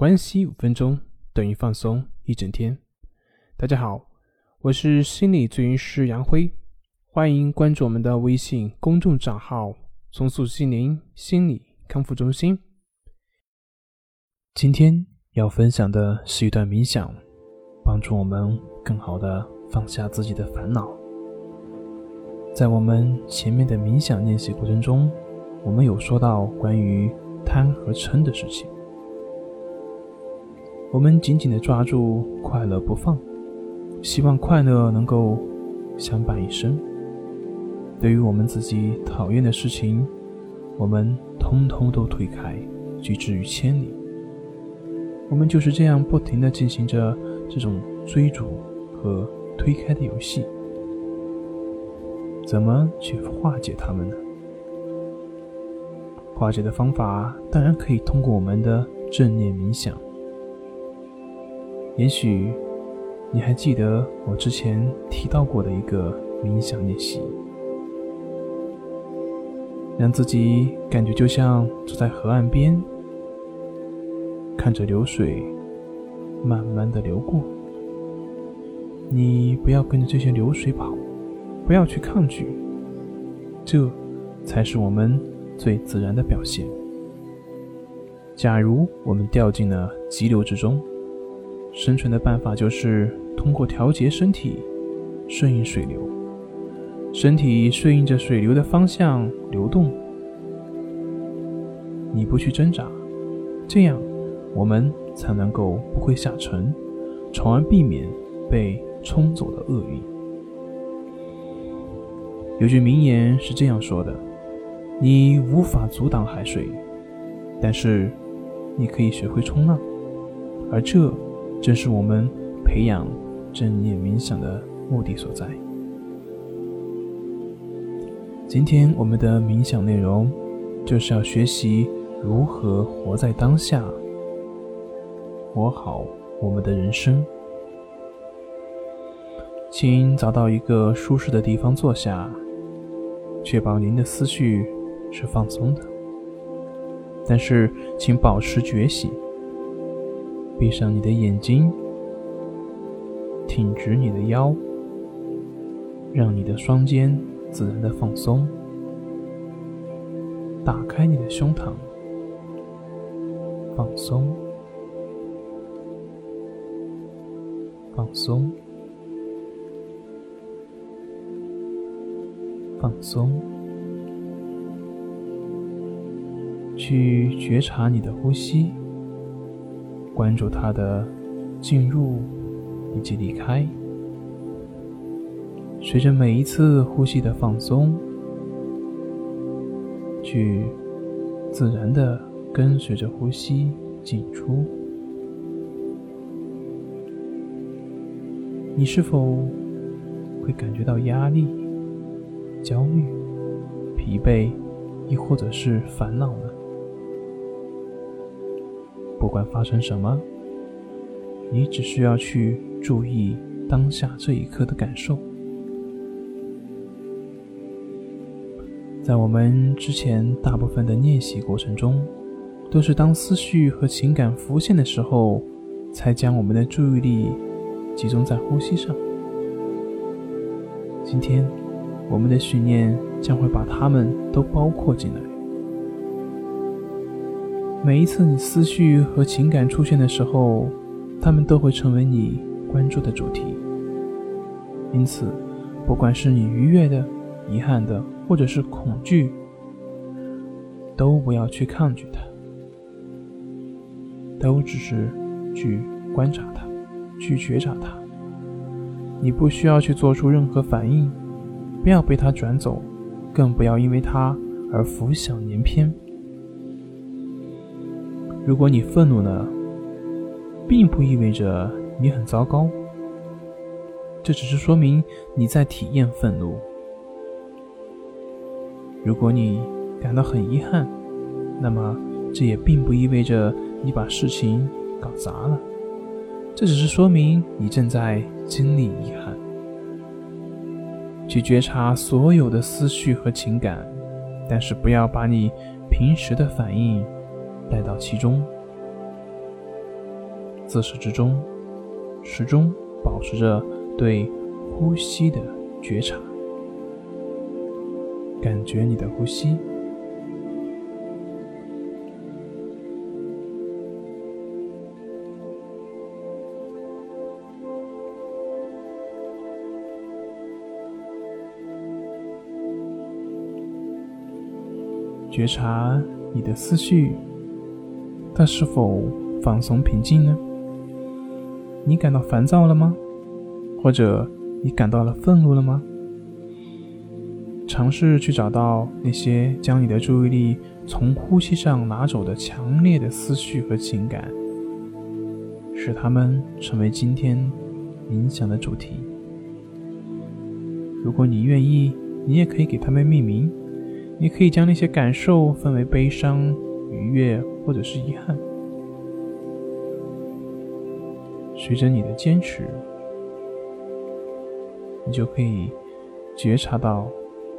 关系五分钟等于放松一整天。大家好，我是心理咨询师杨辉，欢迎关注我们的微信公众账号“重塑心灵心理康复中心”。今天要分享的是一段冥想，帮助我们更好的放下自己的烦恼。在我们前面的冥想练习过程中，我们有说到关于贪和嗔的事情。我们紧紧地抓住快乐不放，希望快乐能够相伴一生。对于我们自己讨厌的事情，我们通通都推开，拒之于千里。我们就是这样不停地进行着这种追逐和推开的游戏。怎么去化解它们呢？化解的方法当然可以通过我们的正念冥想。也许你还记得我之前提到过的一个冥想练习，让自己感觉就像坐在河岸边，看着流水慢慢的流过。你不要跟着这些流水跑，不要去抗拒，这才是我们最自然的表现。假如我们掉进了急流之中，生存的办法就是通过调节身体，顺应水流。身体顺应着水流的方向流动，你不去挣扎，这样我们才能够不会下沉，从而避免被冲走的厄运。有句名言是这样说的：“你无法阻挡海水，但是你可以学会冲浪。”而这。正是我们培养正念冥想的目的所在。今天我们的冥想内容就是要学习如何活在当下，活好我们的人生。请找到一个舒适的地方坐下，确保您的思绪是放松的，但是请保持觉醒。闭上你的眼睛，挺直你的腰，让你的双肩自然的放松。打开你的胸膛，放松，放松，放松。去觉察你的呼吸。关注它的进入以及离开，随着每一次呼吸的放松，去自然的跟随着呼吸进出。你是否会感觉到压力、焦虑、疲惫，亦或者是烦恼呢？不管发生什么，你只需要去注意当下这一刻的感受。在我们之前大部分的练习过程中，都是当思绪和情感浮现的时候，才将我们的注意力集中在呼吸上。今天，我们的训练将会把它们都包括进来。每一次你思绪和情感出现的时候，他们都会成为你关注的主题。因此，不管是你愉悦的、遗憾的，或者是恐惧，都不要去抗拒它，都只是去观察它，去觉察它。你不需要去做出任何反应，不要被它转走，更不要因为它而浮想联翩。如果你愤怒呢，并不意味着你很糟糕，这只是说明你在体验愤怒。如果你感到很遗憾，那么这也并不意味着你把事情搞砸了，这只是说明你正在经历遗憾。去觉察所有的思绪和情感，但是不要把你平时的反应。带到其中，自始至终，始终保持着对呼吸的觉察，感觉你的呼吸。觉察你的思绪，它是否放松平静呢？你感到烦躁了吗？或者你感到了愤怒了吗？尝试去找到那些将你的注意力从呼吸上拿走的强烈的思绪和情感，使它们成为今天冥想的主题。如果你愿意，你也可以给它们命名。你可以将那些感受分为悲伤、愉悦或者是遗憾。随着你的坚持，你就可以觉察到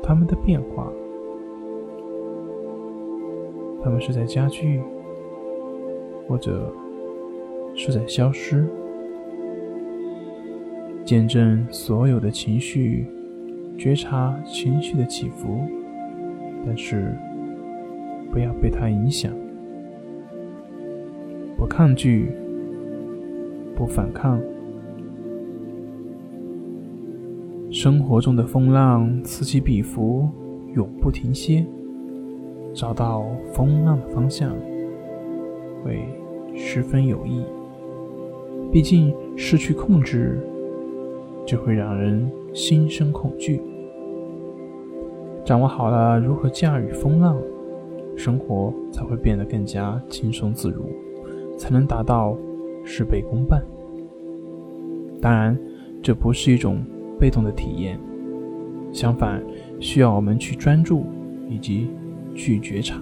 他们的变化。他们是在加剧，或者是在消失。见证所有的情绪，觉察情绪的起伏。但是，不要被它影响，不抗拒，不反抗。生活中的风浪此起彼伏，永不停歇。找到风浪的方向，会十分有益。毕竟，失去控制，就会让人心生恐惧。掌握好了如何驾驭风浪，生活才会变得更加轻松自如，才能达到事倍功半。当然，这不是一种被动的体验，相反，需要我们去专注以及去觉察。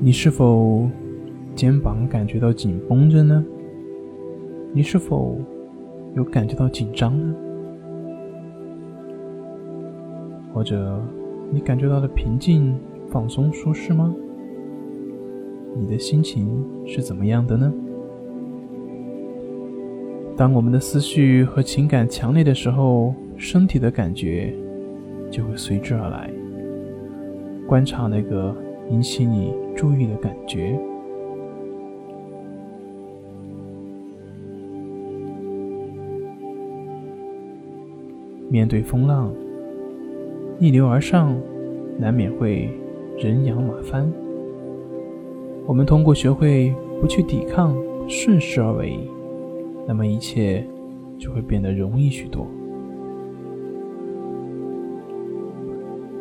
你是否？肩膀感觉到紧绷着呢？你是否有感觉到紧张呢？或者你感觉到了平静、放松、舒适吗？你的心情是怎么样的呢？当我们的思绪和情感强烈的时候，身体的感觉就会随之而来。观察那个引起你注意的感觉。面对风浪，逆流而上，难免会人仰马翻。我们通过学会不去抵抗，顺势而为，那么一切就会变得容易许多。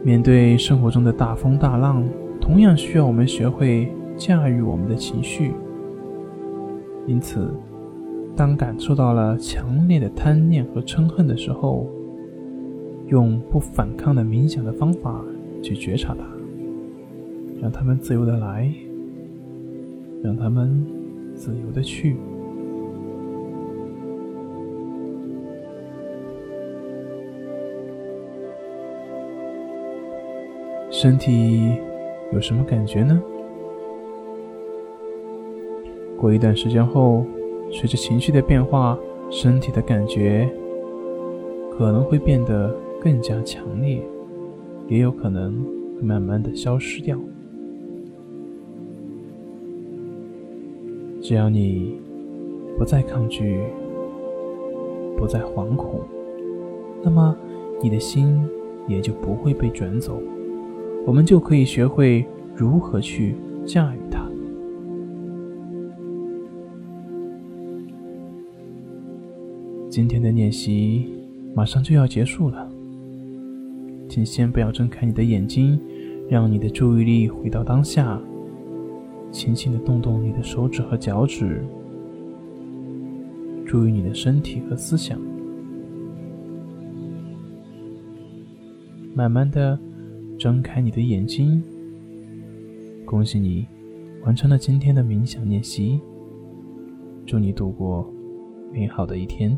面对生活中的大风大浪，同样需要我们学会驾驭我们的情绪。因此，当感受到了强烈的贪念和嗔恨的时候，用不反抗的冥想的方法去觉察它，让他们自由的来，让他们自由的去。身体有什么感觉呢？过一段时间后，随着情绪的变化，身体的感觉可能会变得。更加强烈，也有可能慢慢的消失掉。只要你不再抗拒，不再惶恐，那么你的心也就不会被卷走。我们就可以学会如何去驾驭它。今天的练习马上就要结束了。请先不要睁开你的眼睛，让你的注意力回到当下，轻轻的动动你的手指和脚趾，注意你的身体和思想，慢慢的睁开你的眼睛。恭喜你完成了今天的冥想练习，祝你度过美好的一天。